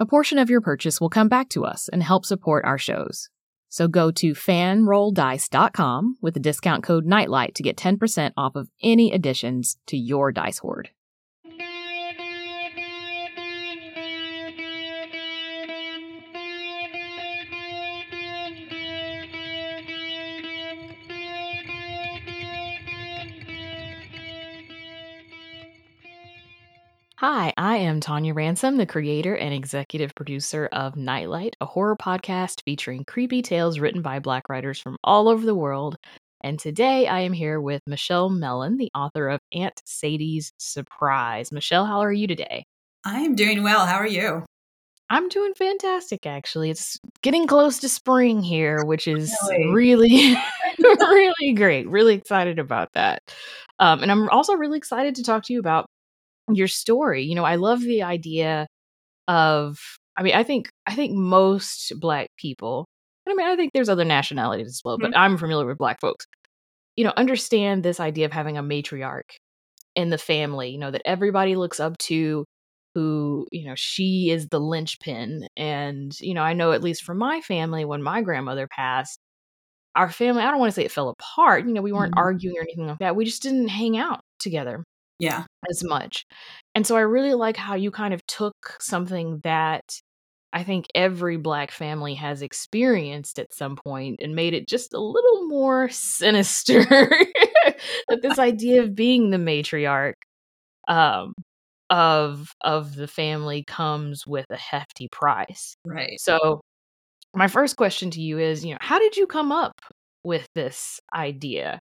A portion of your purchase will come back to us and help support our shows. So go to fanrolldice.com with the discount code NIGHTLIGHT to get 10% off of any additions to your dice hoard. Hi, I am Tanya Ransom, the creator and executive producer of Nightlight, a horror podcast featuring creepy tales written by Black writers from all over the world. And today I am here with Michelle Mellon, the author of Aunt Sadie's Surprise. Michelle, how are you today? I am doing well. How are you? I'm doing fantastic, actually. It's getting close to spring here, which is really, really, great. Really excited about that. Um, and I'm also really excited to talk to you about your story. You know, I love the idea of I mean, I think I think most black people, I mean, I think there's other nationalities as well, mm-hmm. but I'm familiar with black folks. You know, understand this idea of having a matriarch in the family, you know, that everybody looks up to who, you know, she is the linchpin. And, you know, I know at least for my family, when my grandmother passed, our family, I don't want to say it fell apart. You know, we weren't mm-hmm. arguing or anything like that. We just didn't hang out together yeah. as much. And so i really like how you kind of took something that i think every black family has experienced at some point and made it just a little more sinister that this idea of being the matriarch um of of the family comes with a hefty price. Right. So my first question to you is you know how did you come up with this idea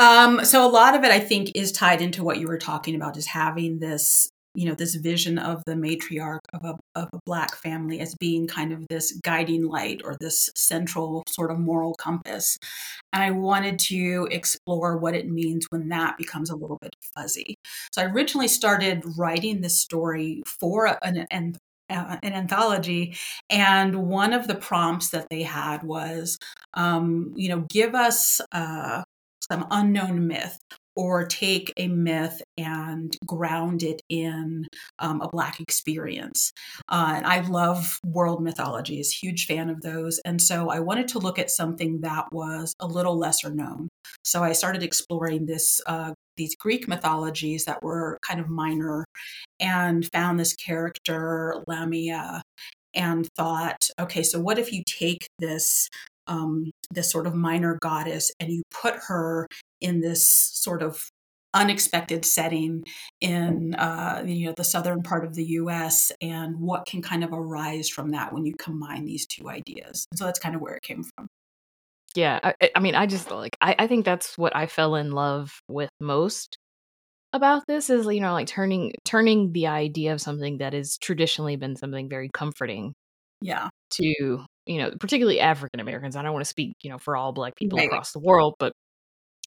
um, so a lot of it, I think, is tied into what you were talking about, is having this, you know, this vision of the matriarch of a of a black family as being kind of this guiding light or this central sort of moral compass. And I wanted to explore what it means when that becomes a little bit fuzzy. So I originally started writing this story for an, uh, an anthology and one of the prompts that they had was um, you know give us uh, some unknown myth or take a myth and ground it in um, a black experience. Uh, and i love world mythologies huge fan of those. And so i wanted to look at something that was a little lesser known. So i started exploring this uh, these greek mythologies that were kind of minor and found this character lamia and thought okay so what if you take this um, this sort of minor goddess and you put her in this sort of unexpected setting in uh, you know the southern part of the U.S. and what can kind of arise from that when you combine these two ideas. So that's kind of where it came from. Yeah, I, I mean, I just like I, I think that's what I fell in love with most about this is you know like turning turning the idea of something that has traditionally been something very comforting yeah to you know, particularly African Americans. I don't want to speak, you know, for all black people right. across the world, but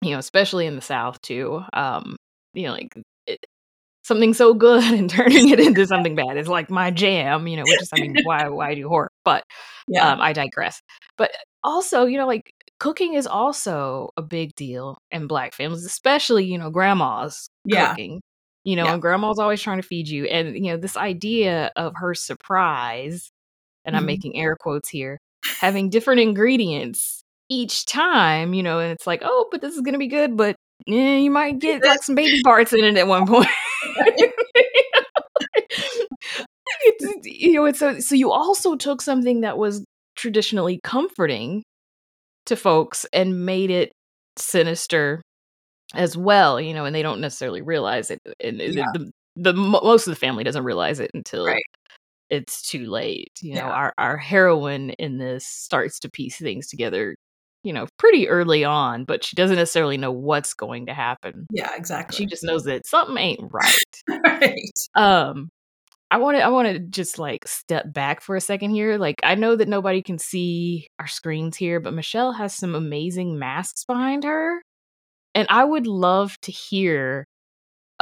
you know, especially in the South too. Um, you know, like it, something so good and turning it into something bad is like my jam. You know, which is I mean, why why do horror? But yeah, um, I digress. But also, you know, like cooking is also a big deal in black families, especially you know, grandmas yeah. cooking. You know, yeah. and grandma's always trying to feed you, and you know, this idea of her surprise and mm-hmm. I'm making air quotes here, having different ingredients each time, you know, and it's like, oh, but this is gonna be good, but eh, you might get like some baby parts in it at one point. it's, you know, it's so so you also took something that was traditionally comforting to folks and made it sinister as well, you know, and they don't necessarily realize it. And yeah. the, the, most of the family doesn't realize it until right. It's too late. You know, our our heroine in this starts to piece things together, you know, pretty early on, but she doesn't necessarily know what's going to happen. Yeah, exactly. She just knows that something ain't right. right. Um I want to I want to just like step back for a second here. Like I know that nobody can see our screens here, but Michelle has some amazing masks behind her. And I would love to hear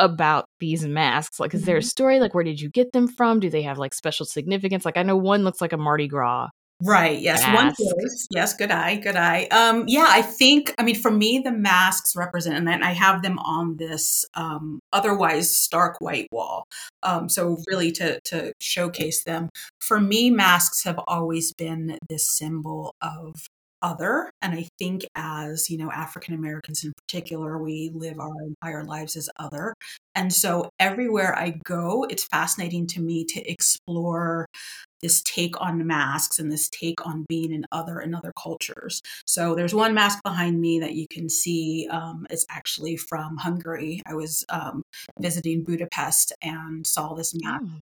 about these masks. Like is there a mm-hmm. story like where did you get them from? Do they have like special significance? Like I know one looks like a Mardi Gras Right. Yes. Mask. One. Yes. Good eye. Good eye. Um, yeah. I think. I mean, for me, the masks represent, and then I have them on this um, otherwise stark white wall. Um, so really, to to showcase them. For me, masks have always been this symbol of other and i think as you know african americans in particular we live our entire lives as other and so everywhere i go it's fascinating to me to explore this take on masks and this take on being in other in other cultures. So there's one mask behind me that you can see. Um, it's actually from Hungary. I was um, visiting Budapest and saw this mask. Mm.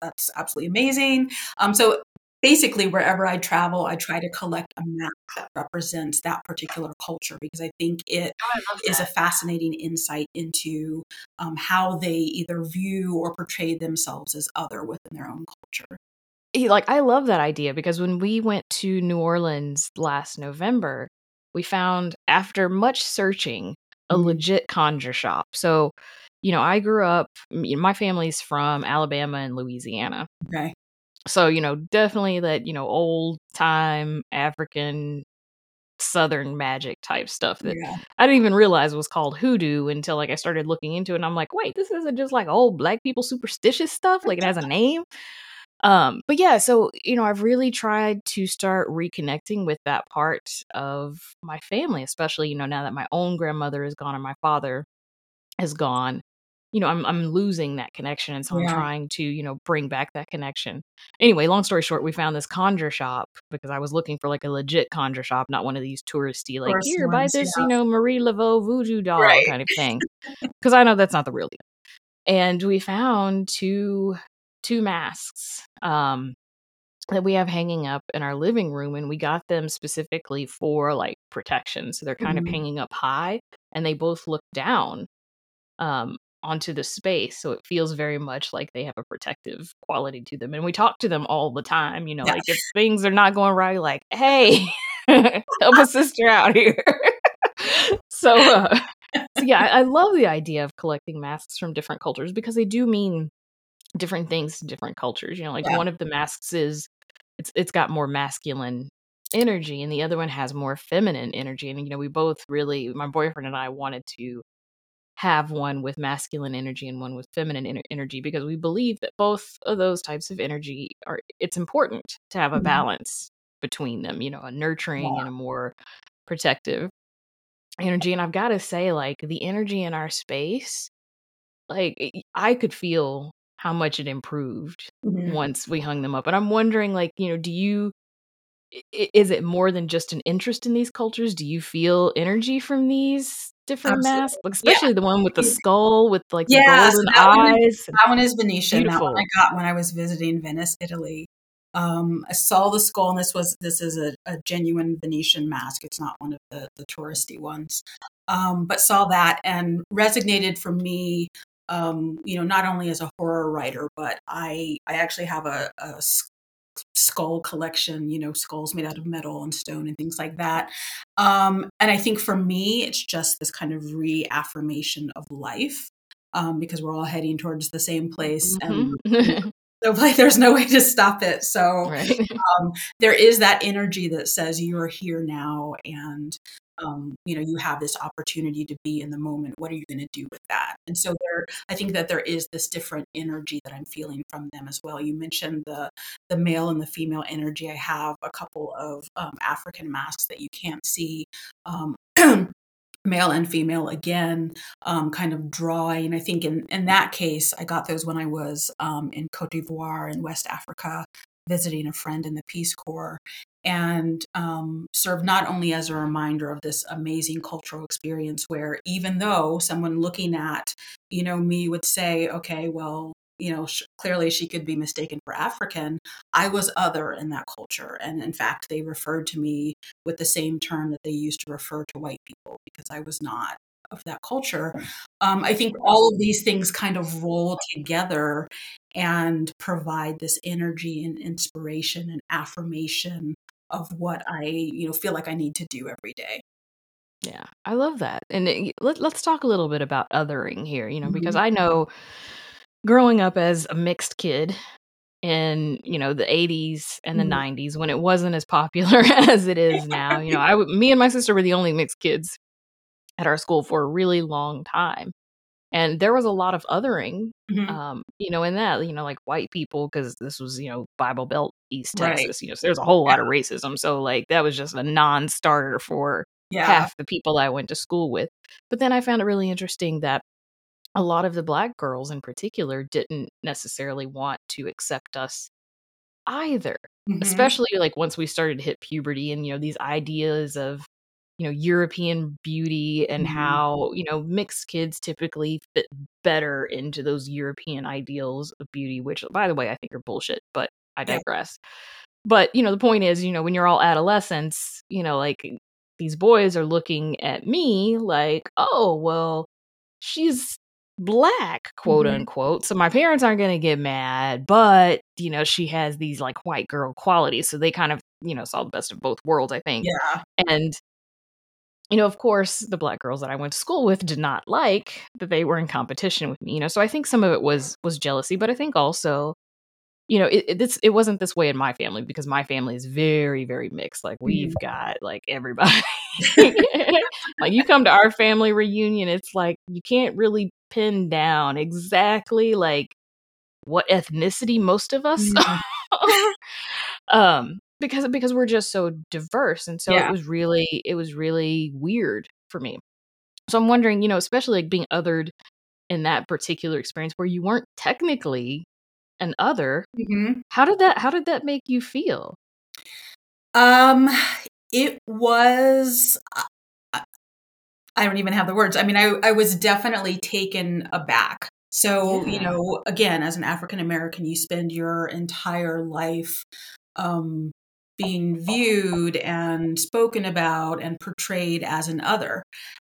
That's absolutely amazing. Um, so basically, wherever I travel, I try to collect a map that represents that particular culture because I think it oh, I is a fascinating insight into um, how they either view or portray themselves as other within their own culture like I love that idea because when we went to New Orleans last November, we found after much searching a mm-hmm. legit conjure shop. So, you know, I grew up my family's from Alabama and Louisiana. Okay. So, you know, definitely that, you know, old time African southern magic type stuff that yeah. I didn't even realize was called hoodoo until like I started looking into it and I'm like, wait, this isn't just like old black people superstitious stuff. Like it has a name. Um, but yeah, so you know, I've really tried to start reconnecting with that part of my family, especially, you know, now that my own grandmother is gone and my father is gone. You know, I'm I'm losing that connection. And so yeah. I'm trying to, you know, bring back that connection. Anyway, long story short, we found this conjure shop because I was looking for like a legit conjure shop, not one of these touristy, like, here, buy this, yeah. you know, Marie Laveau voodoo doll right. kind of thing. Because I know that's not the real deal. And we found two two masks um, that we have hanging up in our living room and we got them specifically for like protection so they're kind mm-hmm. of hanging up high and they both look down um, onto the space so it feels very much like they have a protective quality to them and we talk to them all the time you know yeah. like if things are not going right like hey help a sister out here so, uh, so yeah I, I love the idea of collecting masks from different cultures because they do mean different things to different cultures. You know, like yeah. one of the masks is it's it's got more masculine energy and the other one has more feminine energy and you know we both really my boyfriend and I wanted to have one with masculine energy and one with feminine energy because we believe that both of those types of energy are it's important to have a mm-hmm. balance between them you know a nurturing yeah. and a more protective energy and I've got to say like the energy in our space like I could feel how much it improved mm-hmm. once we hung them up. And I'm wondering, like, you know, do you is it more than just an interest in these cultures? Do you feel energy from these different Absolutely. masks? Especially yeah. the one with the skull with like yeah, the golden so eyes. One is, that one is Venetian. Beautiful. That one I got when I was visiting Venice, Italy. Um, I saw the skull, and this was this is a, a genuine Venetian mask. It's not one of the the touristy ones. Um, but saw that and resonated for me um, you know, not only as a horror writer, but I I actually have a, a skull collection, you know, skulls made out of metal and stone and things like that. Um, and I think for me, it's just this kind of reaffirmation of life um, because we're all heading towards the same place. Mm-hmm. And so like there's no way to stop it. So right. um, there is that energy that says you're here now and um, you know you have this opportunity to be in the moment what are you going to do with that? And so there i think that there is this different energy that i'm feeling from them as well. You mentioned the the male and the female energy. I have a couple of um, african masks that you can't see um, male and female again um, kind of drawing. I think in, in that case i got those when i was um, in cote d'ivoire in west africa visiting a friend in the Peace Corps and um, served not only as a reminder of this amazing cultural experience where even though someone looking at you know me would say okay well you know sh- clearly she could be mistaken for african i was other in that culture. And in fact they referred to me with the same term that they used to refer to white people because i was not of that culture. Um, i think all of these things kind of roll together and provide this energy and inspiration and affirmation of what I, you know, feel like I need to do every day. Yeah, I love that. And it, let, us talk a little bit about othering here, you know, mm-hmm. because I know growing up as a mixed kid in, you know, the 80s and the mm-hmm. 90s when it wasn't as popular as it is now, you know, I me and my sister were the only mixed kids at our school for a really long time and there was a lot of othering mm-hmm. um, you know in that you know like white people because this was you know bible belt east texas right. you know so there's a whole lot of racism so like that was just a non-starter for yeah. half the people i went to school with but then i found it really interesting that a lot of the black girls in particular didn't necessarily want to accept us either mm-hmm. especially like once we started to hit puberty and you know these ideas of you know European beauty and mm-hmm. how you know mixed kids typically fit better into those European ideals of beauty, which by the way I think are bullshit, but I digress. Yeah. But you know the point is, you know when you're all adolescents, you know like these boys are looking at me like, oh well, she's black quote mm-hmm. unquote so my parents aren't going to get mad but you know she has these like white girl qualities so they kind of you know saw the best of both worlds i think yeah and you know, of course, the black girls that I went to school with did not like that they were in competition with me. You know, so I think some of it was was jealousy, but I think also, you know, it it, this, it wasn't this way in my family because my family is very very mixed. Like we've mm. got like everybody. like you come to our family reunion, it's like you can't really pin down exactly like what ethnicity most of us mm. are. um because because we're just so diverse and so yeah. it was really it was really weird for me so i'm wondering you know especially like being othered in that particular experience where you weren't technically an other mm-hmm. how did that how did that make you feel um it was i don't even have the words i mean i i was definitely taken aback so, yeah. you know, again, as an African American, you spend your entire life um, being viewed and spoken about and portrayed as an other.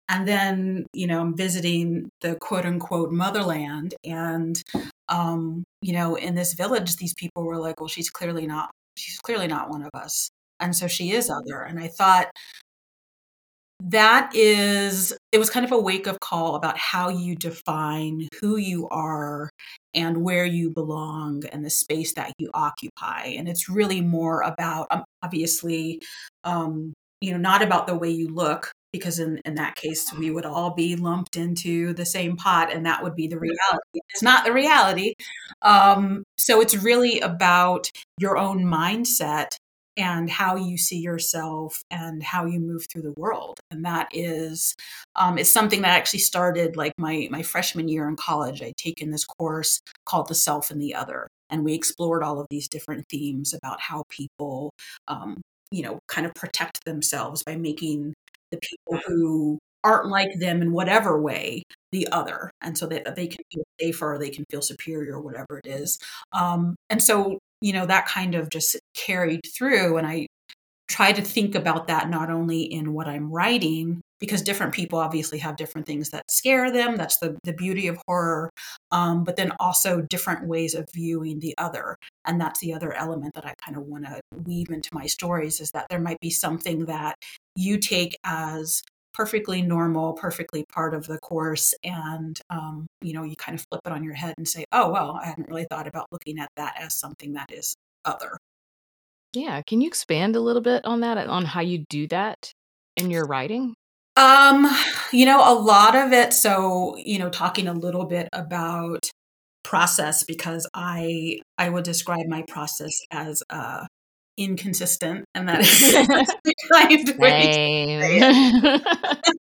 And then, you know, I'm visiting the quote unquote motherland. And, um, you know, in this village, these people were like, well, she's clearly not, she's clearly not one of us. And so she is other. And I thought, that is it was kind of a wake up call about how you define who you are and where you belong and the space that you occupy and it's really more about um, obviously um, you know not about the way you look because in, in that case we would all be lumped into the same pot and that would be the reality. It's not the reality. Um, so it's really about your own mindset and how you see yourself and how you move through the world. And that is um, it's something that actually started like my my freshman year in college. I'd taken this course called the self and the other and we explored all of these different themes about how people um, you know kind of protect themselves by making the people who aren't like them in whatever way the other. And so that they can feel safer they can feel superior whatever it is. Um, and so you know, that kind of just carried through. And I try to think about that not only in what I'm writing, because different people obviously have different things that scare them. That's the, the beauty of horror. Um, but then also different ways of viewing the other. And that's the other element that I kind of want to weave into my stories is that there might be something that you take as perfectly normal, perfectly part of the course. And, um, you know, you kind of flip it on your head and say, oh, well, I hadn't really thought about looking at that as something that is other. Yeah. Can you expand a little bit on that, on how you do that in your writing? Um, you know, a lot of it. So, you know, talking a little bit about process because I I would describe my process as a inconsistent, and that is kind way.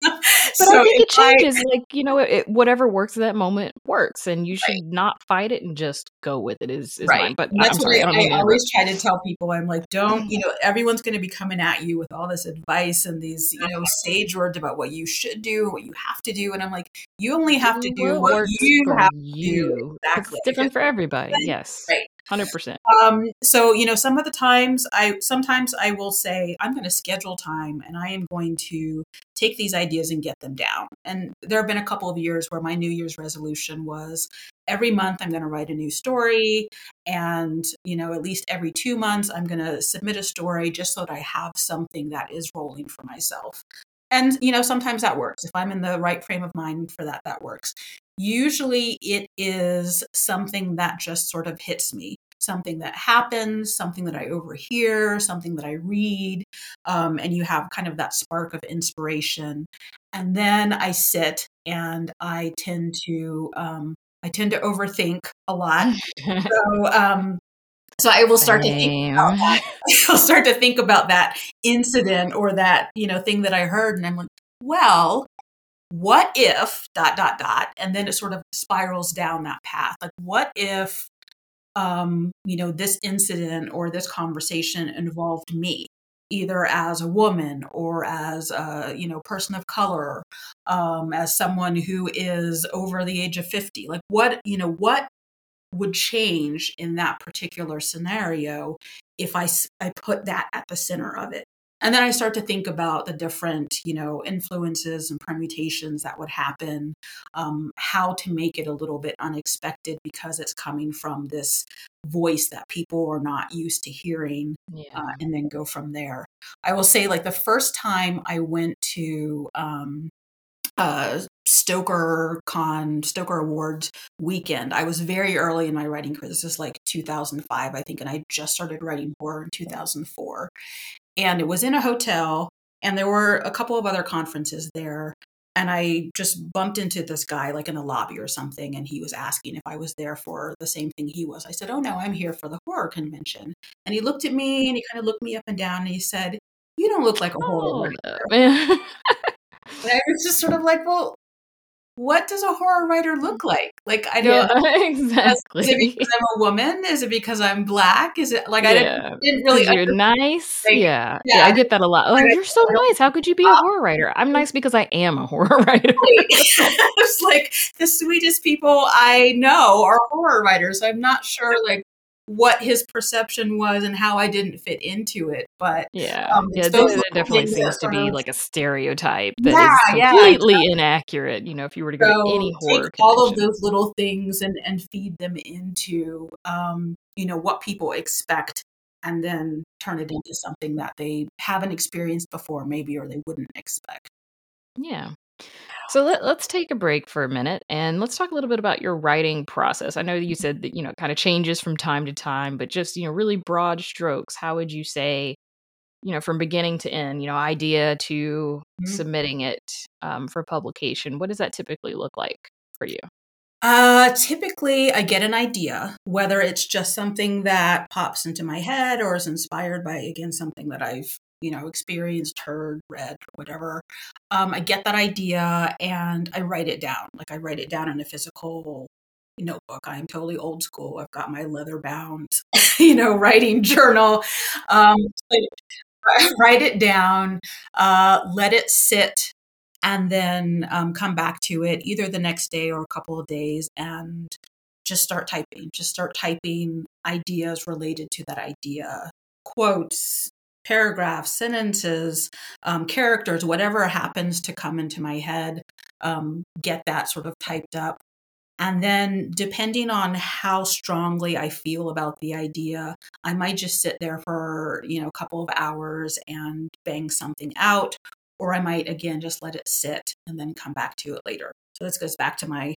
but so I think it changes. I, like you know, it, whatever works at that moment works, and you should right. not fight it and just go with it. Is, is right? Mine. But that's sorry, what I, I, I always try to tell people. I'm like, don't you mm-hmm. know? Everyone's going to be coming at you with all this advice and these you know sage words about what you should do, what you have to do, and I'm like, you only have to do what, what you have to do. Exactly, it's different for everybody. Yes, right. Hundred percent. Um, so you know, some of the times I sometimes I will say I'm going to schedule time and I am going to take these ideas and get them down. And there have been a couple of years where my New Year's resolution was every month I'm going to write a new story, and you know, at least every two months I'm going to submit a story just so that I have something that is rolling for myself. And you know, sometimes that works. If I'm in the right frame of mind for that, that works. Usually it is something that just sort of hits me something that happens, something that I overhear, something that I read, um, and you have kind of that spark of inspiration. And then I sit and I tend to um, I tend to overthink a lot. so um, so I will start Damn. to think about that. I'll start to think about that incident or that you know thing that I heard, and I'm like, well, what if dot dot dot and then it sort of spirals down that path like what if um you know this incident or this conversation involved me either as a woman or as a you know person of color um as someone who is over the age of 50 like what you know what would change in that particular scenario if i i put that at the center of it and then i start to think about the different you know influences and permutations that would happen um, how to make it a little bit unexpected because it's coming from this voice that people are not used to hearing uh, yeah. uh, and then go from there i will say like the first time i went to um, uh, StokerCon, Stoker Awards weekend. I was very early in my writing career. This is like 2005, I think, and I just started writing horror in 2004 and it was in a hotel and there were a couple of other conferences there and i just bumped into this guy like in a lobby or something and he was asking if i was there for the same thing he was. I said oh no i'm here for the horror convention. And he looked at me and he kind of looked me up and down and he said you don't look like a horror oh, writer and i was just sort of like well what does a horror writer look like? Like I don't yeah, exactly. Is it because I'm a woman? Is it because I'm black? Is it like I didn't, didn't really? You're nice. Like, yeah. yeah. yeah, I get that a lot. Like you're so nice. How could you be a uh, horror writer? I'm nice because I am a horror writer. it's like the sweetest people I know are horror writers. I'm not sure like what his perception was and how I didn't fit into it. But yeah, um, yeah, there, there definitely seems to be of, like a stereotype that yeah, is completely yeah, inaccurate. You know, if you were to go so to any horror, all of those little things and and feed them into um, you know what people expect, and then turn it into something that they haven't experienced before, maybe, or they wouldn't expect. Yeah. So let, us take a break for a minute and let's talk a little bit about your writing process. I know you said that, you know, it kind of changes from time to time, but just, you know, really broad strokes, how would you say, you know, from beginning to end, you know, idea to mm-hmm. submitting it um, for publication? What does that typically look like for you? Uh, typically, I get an idea, whether it's just something that pops into my head or is inspired by, again, something that I've you know, experienced, heard, read, or whatever. Um, I get that idea and I write it down. Like I write it down in a physical notebook. I am totally old school. I've got my leather bound, you know, writing journal. Um, write it down, uh, let it sit, and then um, come back to it either the next day or a couple of days and just start typing. Just start typing ideas related to that idea, quotes, paragraphs, sentences, um, characters, whatever happens to come into my head, um, get that sort of typed up. And then, depending on how strongly I feel about the idea, I might just sit there for you know a couple of hours and bang something out, or I might again just let it sit and then come back to it later. So this goes back to my,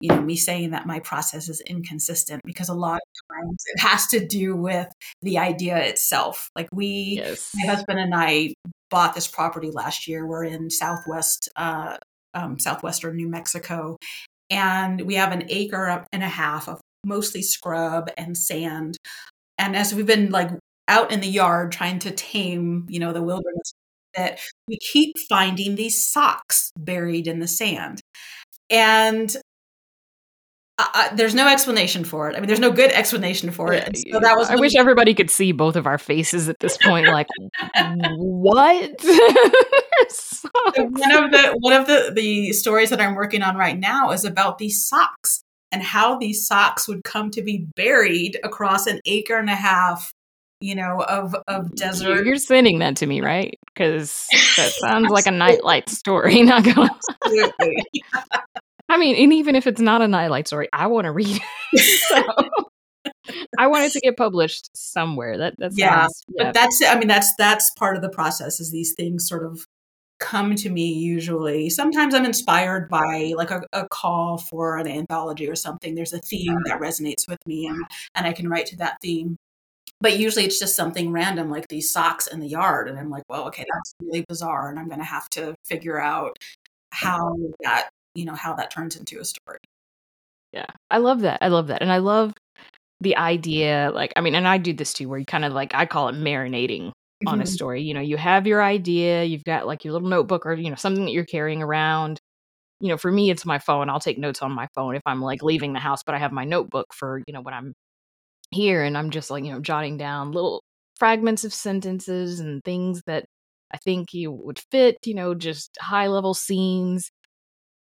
you know, me saying that my process is inconsistent because a lot of times it has to do with the idea itself. Like we, yes. my husband and I bought this property last year. We're in Southwest, uh, um, Southwestern New Mexico, and we have an acre and a half of mostly scrub and sand. And as we've been like out in the yard trying to tame, you know, the wilderness that we keep finding these socks buried in the sand. And there's no explanation for it. I mean, there's no good explanation for it. so that was. I wish everybody could see both of our faces at this point. Like, what? one of the one of the the stories that I'm working on right now is about these socks and how these socks would come to be buried across an acre and a half you know, of of desert. You're sending that to me, right? Because that sounds like a nightlight story. Not gonna. Absolutely. I mean, and even if it's not a nightlight story, I want to read it. so I want it to get published somewhere. That that's yeah, yeah. But that's I mean that's that's part of the process. Is these things sort of come to me usually. Sometimes I'm inspired by like a, a, call for an anthology or something. There's a theme that resonates with me and, and I can write to that theme. But usually it's just something random like these socks in the yard. And I'm like, well, okay, that's really bizarre. And I'm going to have to figure out how that you know how that turns into a story yeah i love that i love that and i love the idea like i mean and i do this too where you kind of like i call it marinating mm-hmm. on a mm-hmm. story you know you have your idea you've got like your little notebook or you know something that you're carrying around you know for me it's my phone i'll take notes on my phone if i'm like leaving the house but i have my notebook for you know when i'm here and i'm just like you know jotting down little fragments of sentences and things that i think you would fit you know just high level scenes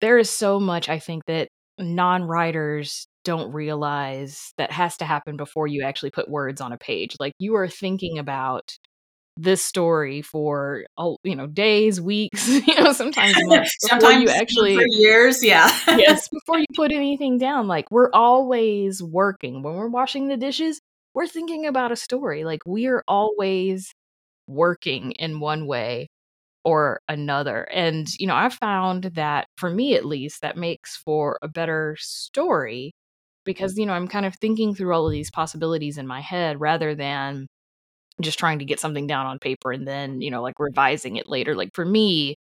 there is so much I think that non-writers don't realize that has to happen before you actually put words on a page. Like you are thinking about this story for you know days, weeks, you know sometimes months sometimes you actually years, yeah. yes, before you put anything down. Like we're always working when we're washing the dishes. We're thinking about a story. Like we are always working in one way or another. And, you know, I've found that for me at least, that makes for a better story because, you know, I'm kind of thinking through all of these possibilities in my head rather than just trying to get something down on paper and then, you know, like revising it later. Like for me,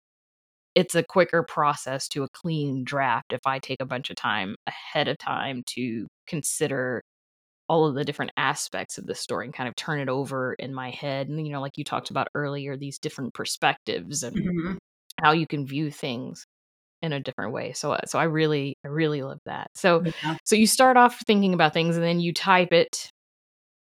it's a quicker process to a clean draft if I take a bunch of time ahead of time to consider all of the different aspects of the story and kind of turn it over in my head and you know like you talked about earlier these different perspectives and mm-hmm. how you can view things in a different way so uh, so i really i really love that so yeah. so you start off thinking about things and then you type it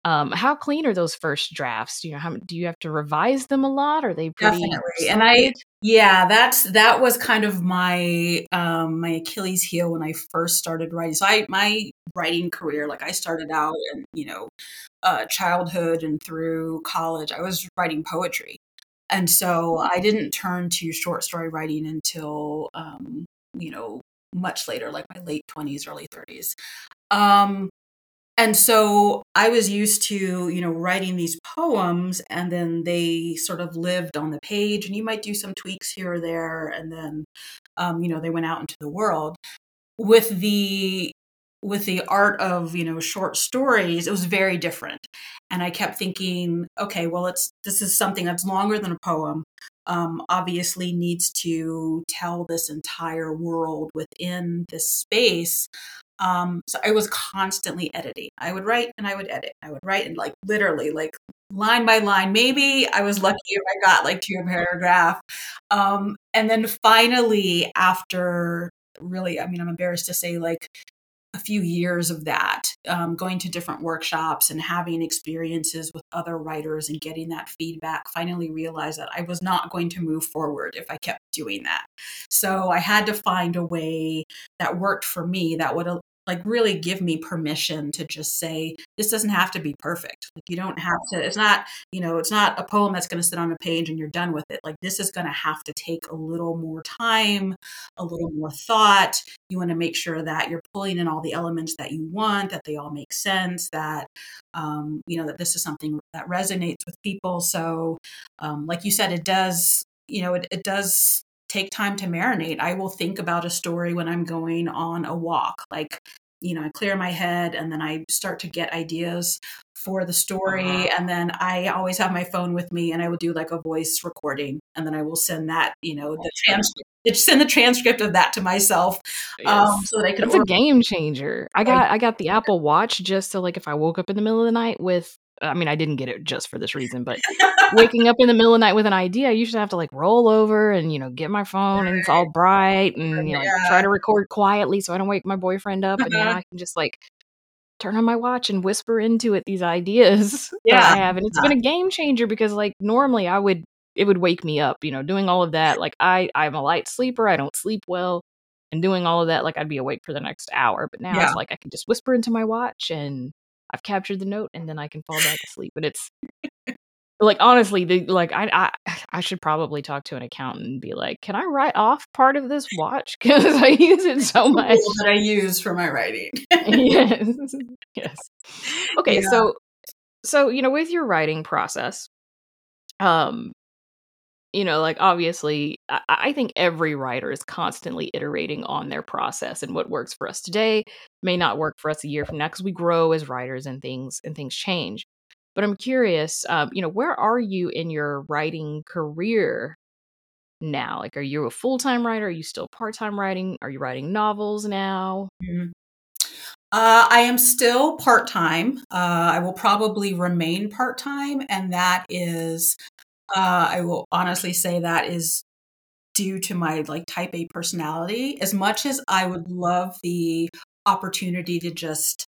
um how clean are those first drafts? Do you know how do you have to revise them a lot? Are they pretty definitely and i yeah that's that was kind of my um my achilles heel when i first started writing. So i my writing career like i started out in you know uh childhood and through college i was writing poetry. And so i didn't turn to short story writing until um you know much later like my late 20s early 30s um and so I was used to, you know, writing these poems and then they sort of lived on the page and you might do some tweaks here or there and then um, you know, they went out into the world. With the with the art of, you know, short stories, it was very different. And I kept thinking, okay, well it's this is something that's longer than a poem. Um, obviously needs to tell this entire world within this space um, so I was constantly editing. I would write and I would edit. I would write and like literally like line by line. Maybe I was lucky if I got like to a paragraph. Um, and then finally, after really, I mean, I'm embarrassed to say like a few years of that, um, going to different workshops and having experiences with other writers and getting that feedback, finally realized that I was not going to move forward if I kept doing that. So I had to find a way that worked for me that would like really give me permission to just say this doesn't have to be perfect. Like you don't have to it's not you know it's not a poem that's going to sit on a page and you're done with it. Like this is going to have to take a little more time a little more thought. You want to make sure that you're pulling in all the elements that you want that they all make sense that um, you know that this is something that resonates with people. So um, like you said it does you know it, it does take time to marinate. I will think about a story when I'm going on a walk. Like, you know, I clear my head and then I start to get ideas for the story. Uh-huh. And then I always have my phone with me and I will do like a voice recording and then I will send that, you know, the transcript. Send the transcript of that to myself, um, yes. so that I can. It's a game changer. I got I got the Apple Watch just so like if I woke up in the middle of the night with I mean, I didn't get it just for this reason, but waking up in the middle of the night with an idea, I usually have to like roll over and, you know, get my phone and it's all bright and, you know, Yeah. try to record quietly so I don't wake my boyfriend up. And then Uh-huh. I can just like turn on my watch and whisper into it these ideas that Yeah. I have. And it's been a game changer because like normally I would, it would wake me up, you know, doing all of that. Like I, I'm a light sleeper. I don't sleep well. And doing all of that, like I'd be awake for the next hour. But now Yeah. it's like I can just whisper into my watch and I've captured the note and then I can fall back asleep. But it's like honestly, the like I I I should probably talk to an accountant and be like, can I write off part of this watch because I use it so much? That I use for my writing. yes, yes. Okay, Yeah. so so you know, with your writing process, um, you know, like obviously, I, I think every writer is constantly iterating on their process, and what works for us today may not work for us a year from now because we grow as writers and things and things change. But I'm curious, um, you know, where are you in your writing career now? Like, are you a full time writer? Are you still part time writing? Are you writing novels now? Mhm. Uh, I am still part time. Uh, I will probably remain part time, and that is, uh, I will honestly say that is due to my like type A personality. As much as I would love the opportunity to just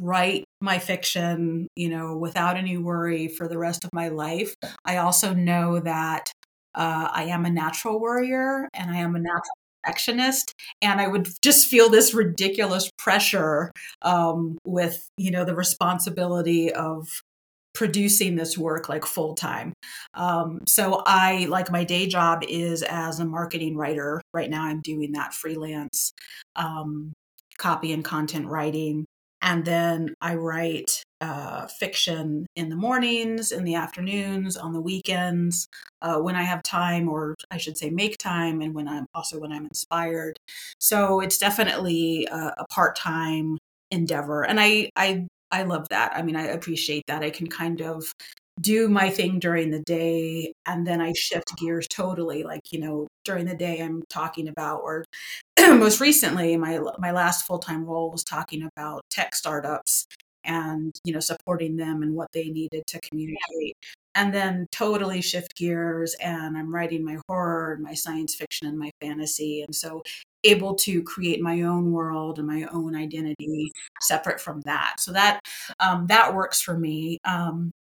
write my fiction, you know, without any worry for the rest of my life, I also know that uh, I am a natural worrier and I am a natural perfectionist and i would just feel this ridiculous pressure um, with you know the responsibility of producing this work like full time um, so i like my day job is as a marketing writer. Right now i'm doing that freelance um, copy and content writing. And then i write uh, fiction in the mornings in the afternoons on the weekends uh, when I have time, or I should say, make time, and when I'm also when I'm inspired. So it's definitely a, a part-time endeavor, and I I I love that. I mean, I appreciate that. I can kind of do my thing during the day, and then I shift gears totally. Like you know, during the day, I'm talking about, or most recently, my my last full-time role was talking about tech startups and you know supporting them and what they needed to communicate and then totally shift gears and i'm writing my horror and my science fiction and my fantasy and so able to create my own world and my own identity separate from that. So that um, that works for me. Um,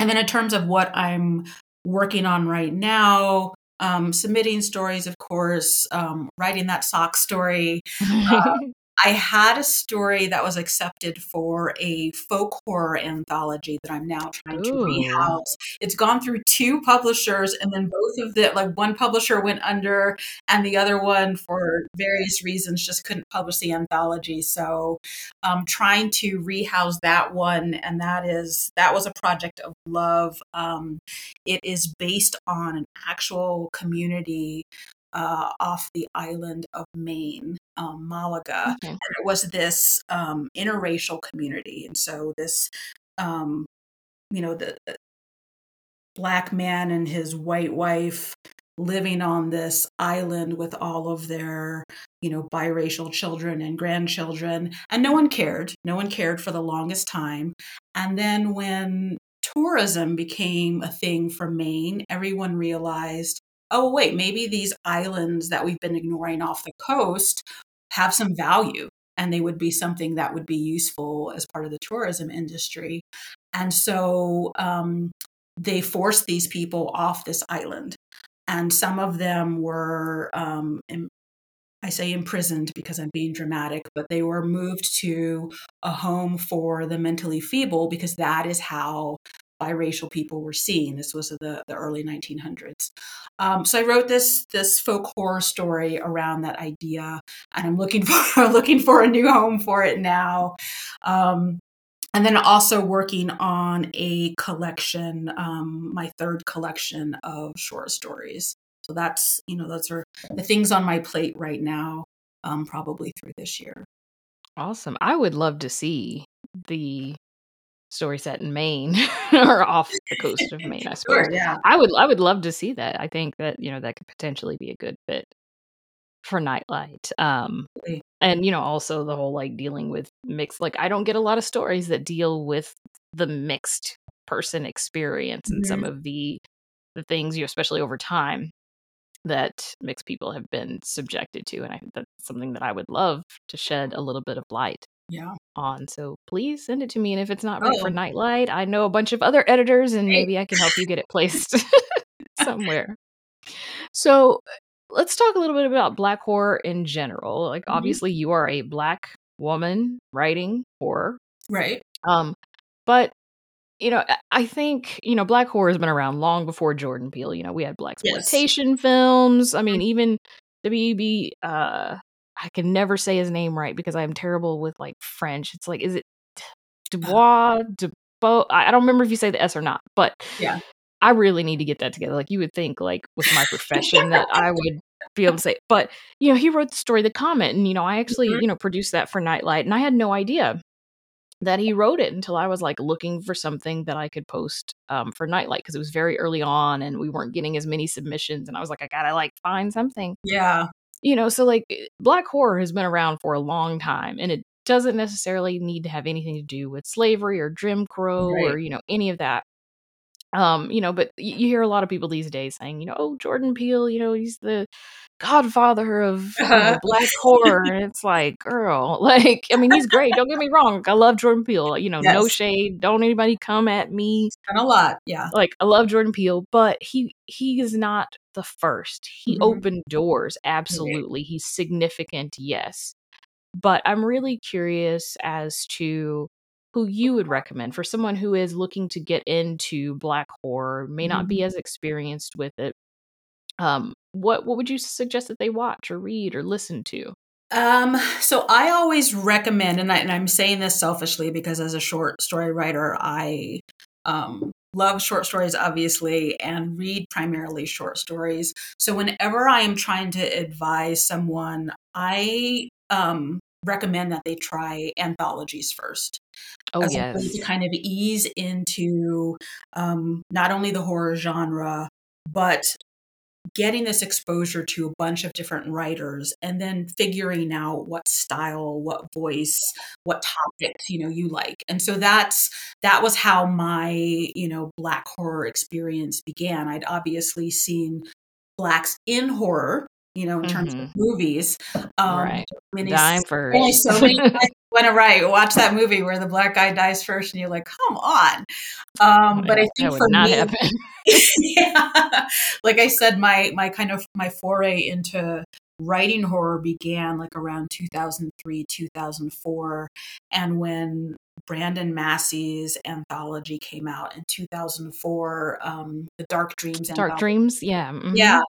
and then in terms of what i'm working on right now um, submitting stories of course um, writing that sock story um, I had a story that was accepted for a folk horror anthology that I'm now trying to Ooh. rehouse. It's gone through two publishers, and then both of the like one publisher went under, and the other one, for various reasons, just couldn't publish the anthology. So, um, trying to rehouse that one, and that is that was a project of love. Um, it is based on an actual community uh, off the island of Maine, um, Malaga. Okay. And it was this um, interracial community. And so this, um, you know, the, the black man and his white wife living on this island with all of their you know biracial children and grandchildren and no one cared no one cared for the longest time and then when tourism became a thing for maine everyone realized oh wait maybe these islands that we've been ignoring off the coast have some value and they would be something that would be useful as part of the tourism industry. And so um, they forced these people off this island and some of them were um, I say imprisoned because I'm being dramatic, but they were moved to a home for the mentally feeble because that is how biracial people were seen. This was the, the early 1900s. Um, so I wrote this this folk horror story around that idea, and I'm looking for looking for a new home for it now. Um, and then also working on a collection, um, my third collection of short stories. So that's you know those are the things on my plate right now, um, probably through this year. Awesome. I would love to see the story set in Maine or off the coast of Maine, I suppose. Sure, yeah. I would I would love to see that. I think that, you know, that could potentially be a good fit for Nightlight. Um, and you know, also the whole like dealing with mixed. Like, I don't get a lot of stories that deal with the mixed person experience and mm-hmm. some of the the things you, especially over time, that mixed people have been subjected to, and I think that's something that I would love to shed a little bit of light yeah on so please send it to me and if it's not right oh. for nightlight i know a bunch of other editors and maybe i can help you get it placed somewhere so let's talk a little bit about black horror in general. Like, mm-hmm. obviously, you are a black woman writing horror, right? Um, but you know, I think you know, black horror has been around long before Jordan Peele. You know, we had blaxploitation yes. films. I mean, even WB. Uh, I can never say his name right because I am terrible with like French. It's like, is it Dubois? Dubois? I don't remember if you say the S or not, but yeah. I really need to get that together. Like you would think, like with my profession, that I would be able to say. But you know, he wrote the story, The Comet, and you know, I actually mm-hmm. you know produced that for Nightlight, and I had no idea that he wrote it until I was like looking for something that I could post um, for Nightlight because it was very early on, and we weren't getting as many submissions, and I was like, I gotta like find something. Yeah, you know, so like eh, black horror has been around for a long time, and it doesn't necessarily need to have anything to do with slavery or Jim Crow right. or you know any of that um you know but you hear a lot of people these days saying you know oh jordan peele you know he's the godfather of uh-huh. black horror and it's like girl like i mean he's great don't get me wrong i love jordan peele you know yes. no shade don't anybody come at me a lot yeah like i love jordan peele but he he is not the first he mm-hmm. opened doors absolutely he's significant yes but i'm really curious as to who you would recommend for someone who is looking to get into black horror, may not be mm-hmm. as experienced with it. Um, what what would you suggest that they watch or read or listen to? Um, so I always recommend, and, I, and I'm saying this selfishly because as a short story writer, I um, love short stories, obviously, and read primarily short stories. So whenever I am trying to advise someone, I um, recommend that they try anthologies first. Oh, as yes. To kind of ease into um, not only the horror genre, but getting this exposure to a bunch of different writers and then figuring out what style what voice what topics you know you like and so that's that was how my you know black horror experience began i'd obviously seen blacks in horror you know, in mm-hmm. terms of mm-hmm. movies. Um, right. First. Only so many want to write. Watch that movie where the black guy dies first, and you're like, come on. Um, but I think for me, yeah, like I said, my my kind of my foray into writing horror began like around 2003 2004 and when Brandon Massey's anthology came out in 2004 um the dark dreams dark anthology. dreams yeah mm-hmm. yeah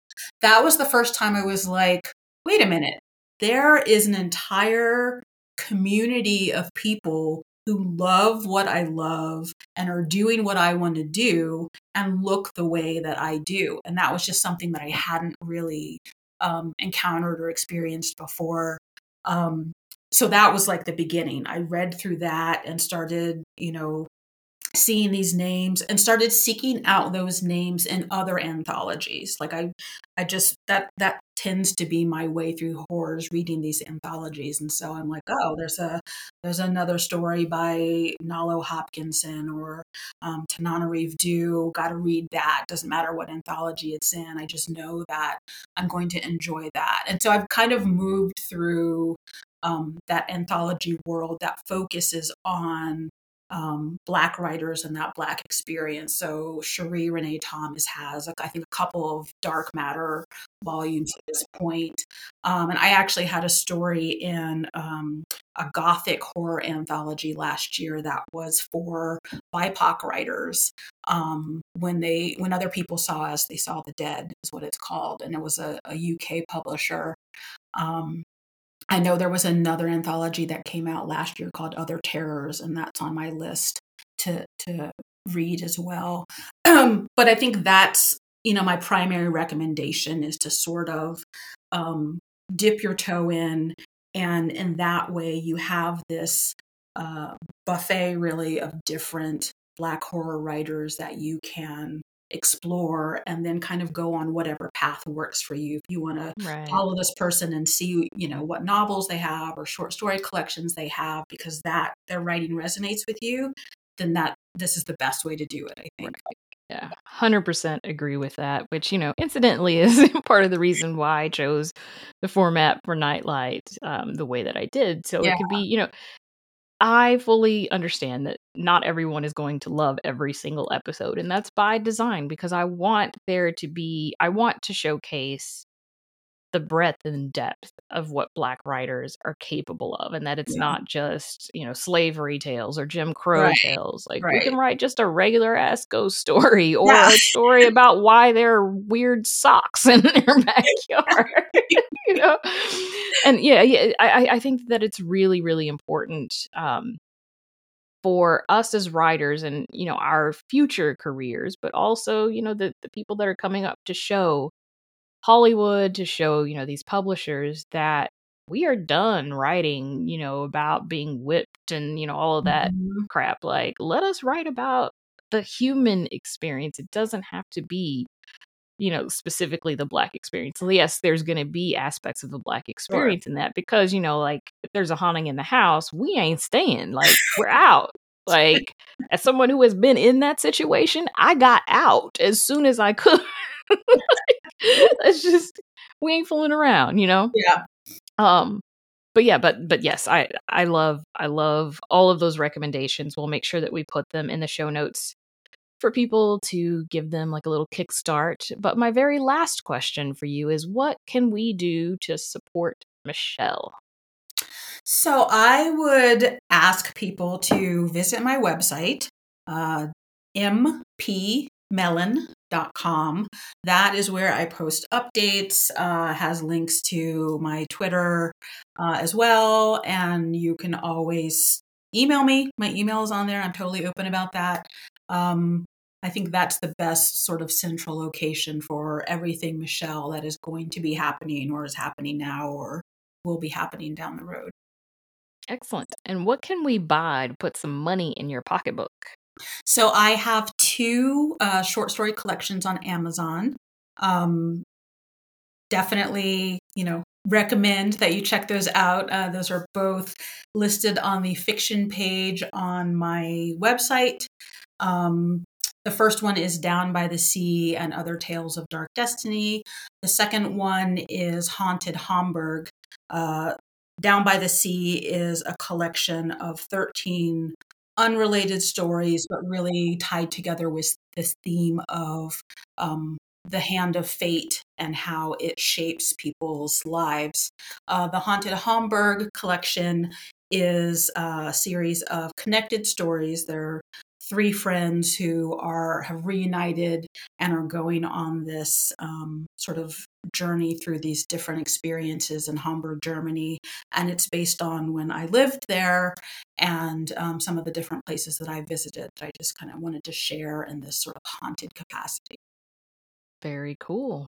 that was the first time i was like wait a minute there is an entire community of people who love what I love and are doing what I want to do and look the way that I do. And that was just something that I hadn't really um, encountered or experienced before. Um, so that was like the beginning. I read through that and started, you know, seeing these names and started seeking out those names in other anthologies. Like i i just that that tends to be my way through horrors reading these anthologies. And so i'm like oh there's a there's another story by nalo hopkinson or um, tananarive due gotta read that. Doesn't matter what anthology it's in. I just know that i'm going to enjoy that. And so i've kind of moved through um, that anthology world that focuses on um, black writers and that black experience. So Sheree Renee Thomas has, I think, a couple of dark matter volumes at this point. Um, and I actually had a story in um, a gothic horror anthology last year that was for BIPOC writers. Um, when they, when other people saw us, they saw the dead, is what it's called, and it was a, a UK publisher. Um, I know there was another anthology that came out last year called Other Terrors, and that's on my list to to read as well. Um, but I think that's you know my primary recommendation is to sort of um, dip your toe in, and in that way you have this uh, buffet really of different Black horror writers that you can explore and then kind of go on whatever path works for you if you want to right. follow this person and see you know what novels they have or short story collections they have because that their writing resonates with you then that this is the best way to do it i think right. Yeah, 100% agree with that, which, you know, incidentally is part of the reason why I chose the format for Nightlight um, the way that I did. So yeah. it could be, you know, I fully understand that not everyone is going to love every single episode, and that's by design because I want there to be, I want to showcase the breadth and depth of what black writers are capable of and that it's yeah. not just you know slavery tales or jim crow right. tales like right. we can write just a regular ass ghost story or yeah. a story about why there are weird socks in their backyard you know and yeah, yeah I, I think that it's really really important um, for us as writers and you know our future careers but also you know the, the people that are coming up to show hollywood to show you know these publishers that we are done writing you know about being whipped and you know all of that mm-hmm. crap like let us write about the human experience it doesn't have to be you know, specifically the black experience. Yes, there's going to be aspects of the black experience sure. in that because, you know, like if there's a haunting in the house, we ain't staying. Like we're out. Like as someone who has been in that situation, I got out as soon as I could. It's just we ain't fooling around, you know? Yeah. Um but yeah, but but yes, I I love I love all of those recommendations. We'll make sure that we put them in the show notes for people to give them like a little kickstart. But my very last question for you is what can we do to support Michelle? So I would ask people to visit my website, uh, mpmellon.com. That is where I post updates, uh, has links to my Twitter uh, as well. And you can always email me. My email is on there. I'm totally open about that. Um, I think that's the best sort of central location for everything Michelle that is going to be happening or is happening now or will be happening down the road. Excellent. And what can we buy to put some money in your pocketbook? So I have two uh, short story collections on Amazon. Um, definitely, you know, recommend that you check those out. Uh, those are both listed on the fiction page on my website. Um, the first one is Down by the Sea and Other Tales of Dark Destiny. The second one is Haunted Hamburg. Uh, Down by the Sea is a collection of 13 unrelated stories, but really tied together with this theme of um, the hand of fate and how it shapes people's lives. Uh, the Haunted Hamburg collection is a series of connected stories. They're three friends who are have reunited and are going on this um, sort of journey through these different experiences in Hamburg, Germany, and it's based on when I lived there and um, some of the different places that I visited. That I just kind of wanted to share in this sort of haunted capacity. Very cool.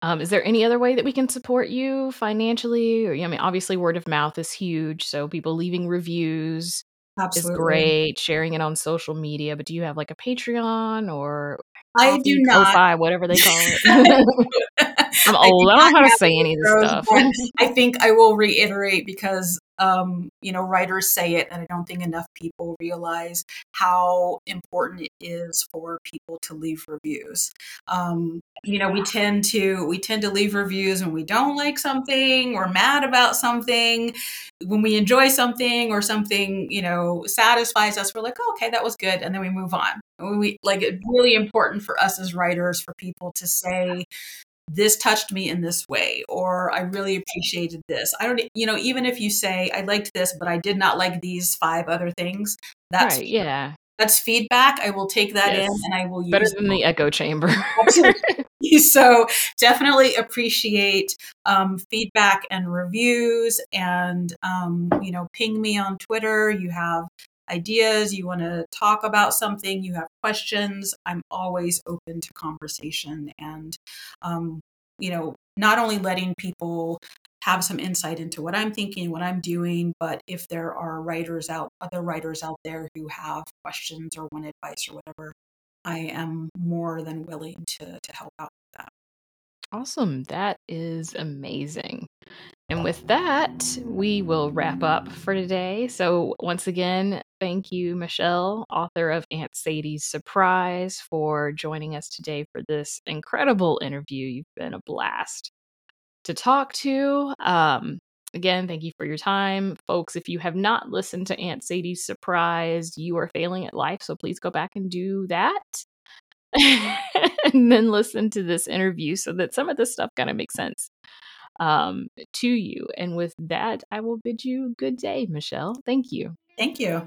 Um, is there any other way that we can support you financially? Or I mean, obviously, word of mouth is huge. So people leaving reviews, Absolutely. is great, sharing it on social media. But do you have like a Patreon or I do not. Ko-Fi, whatever they call it. I'm old. I, I don't know how to say any of this stuff. I think I will reiterate because um, you know, writers say it, and I don't think enough people realize how important it is for people to leave reviews. Um, you know, we tend to we tend to leave reviews when we don't like something, we're mad about something, when we enjoy something or something, you know, satisfies us. We're like, oh, okay, that was good, and then we move on. We like it's really important for us as writers for people to say this touched me in this way or i really appreciated this. I don't you know even if you say i liked this but i did not like these five other things that's right, yeah. that's feedback. I will take that yes. in and i will use better than the echo chamber. So definitely appreciate um, feedback and reviews and um, you know ping me on twitter. You have ideas, you want to talk about something, you have questions, I'm always open to conversation and, um, you know, not only letting people have some insight into what I'm thinking, what I'm doing, but if there are writers out, other writers out there who have questions or want advice or whatever, I am more than willing to to help out with that. Awesome. That is amazing. And with that, we will wrap up for today. So, once again, thank you, Michelle, author of Aunt Sadie's Surprise, for joining us today for this incredible interview. You've been a blast to talk to. Um, again, thank you for your time. Folks, if you have not listened to Aunt Sadie's Surprise, you are failing at life. So, please go back and do that. and then listen to this interview so that some of this stuff kind of makes sense um, to you. And with that, I will bid you good day, Michelle. Thank you. Thank you.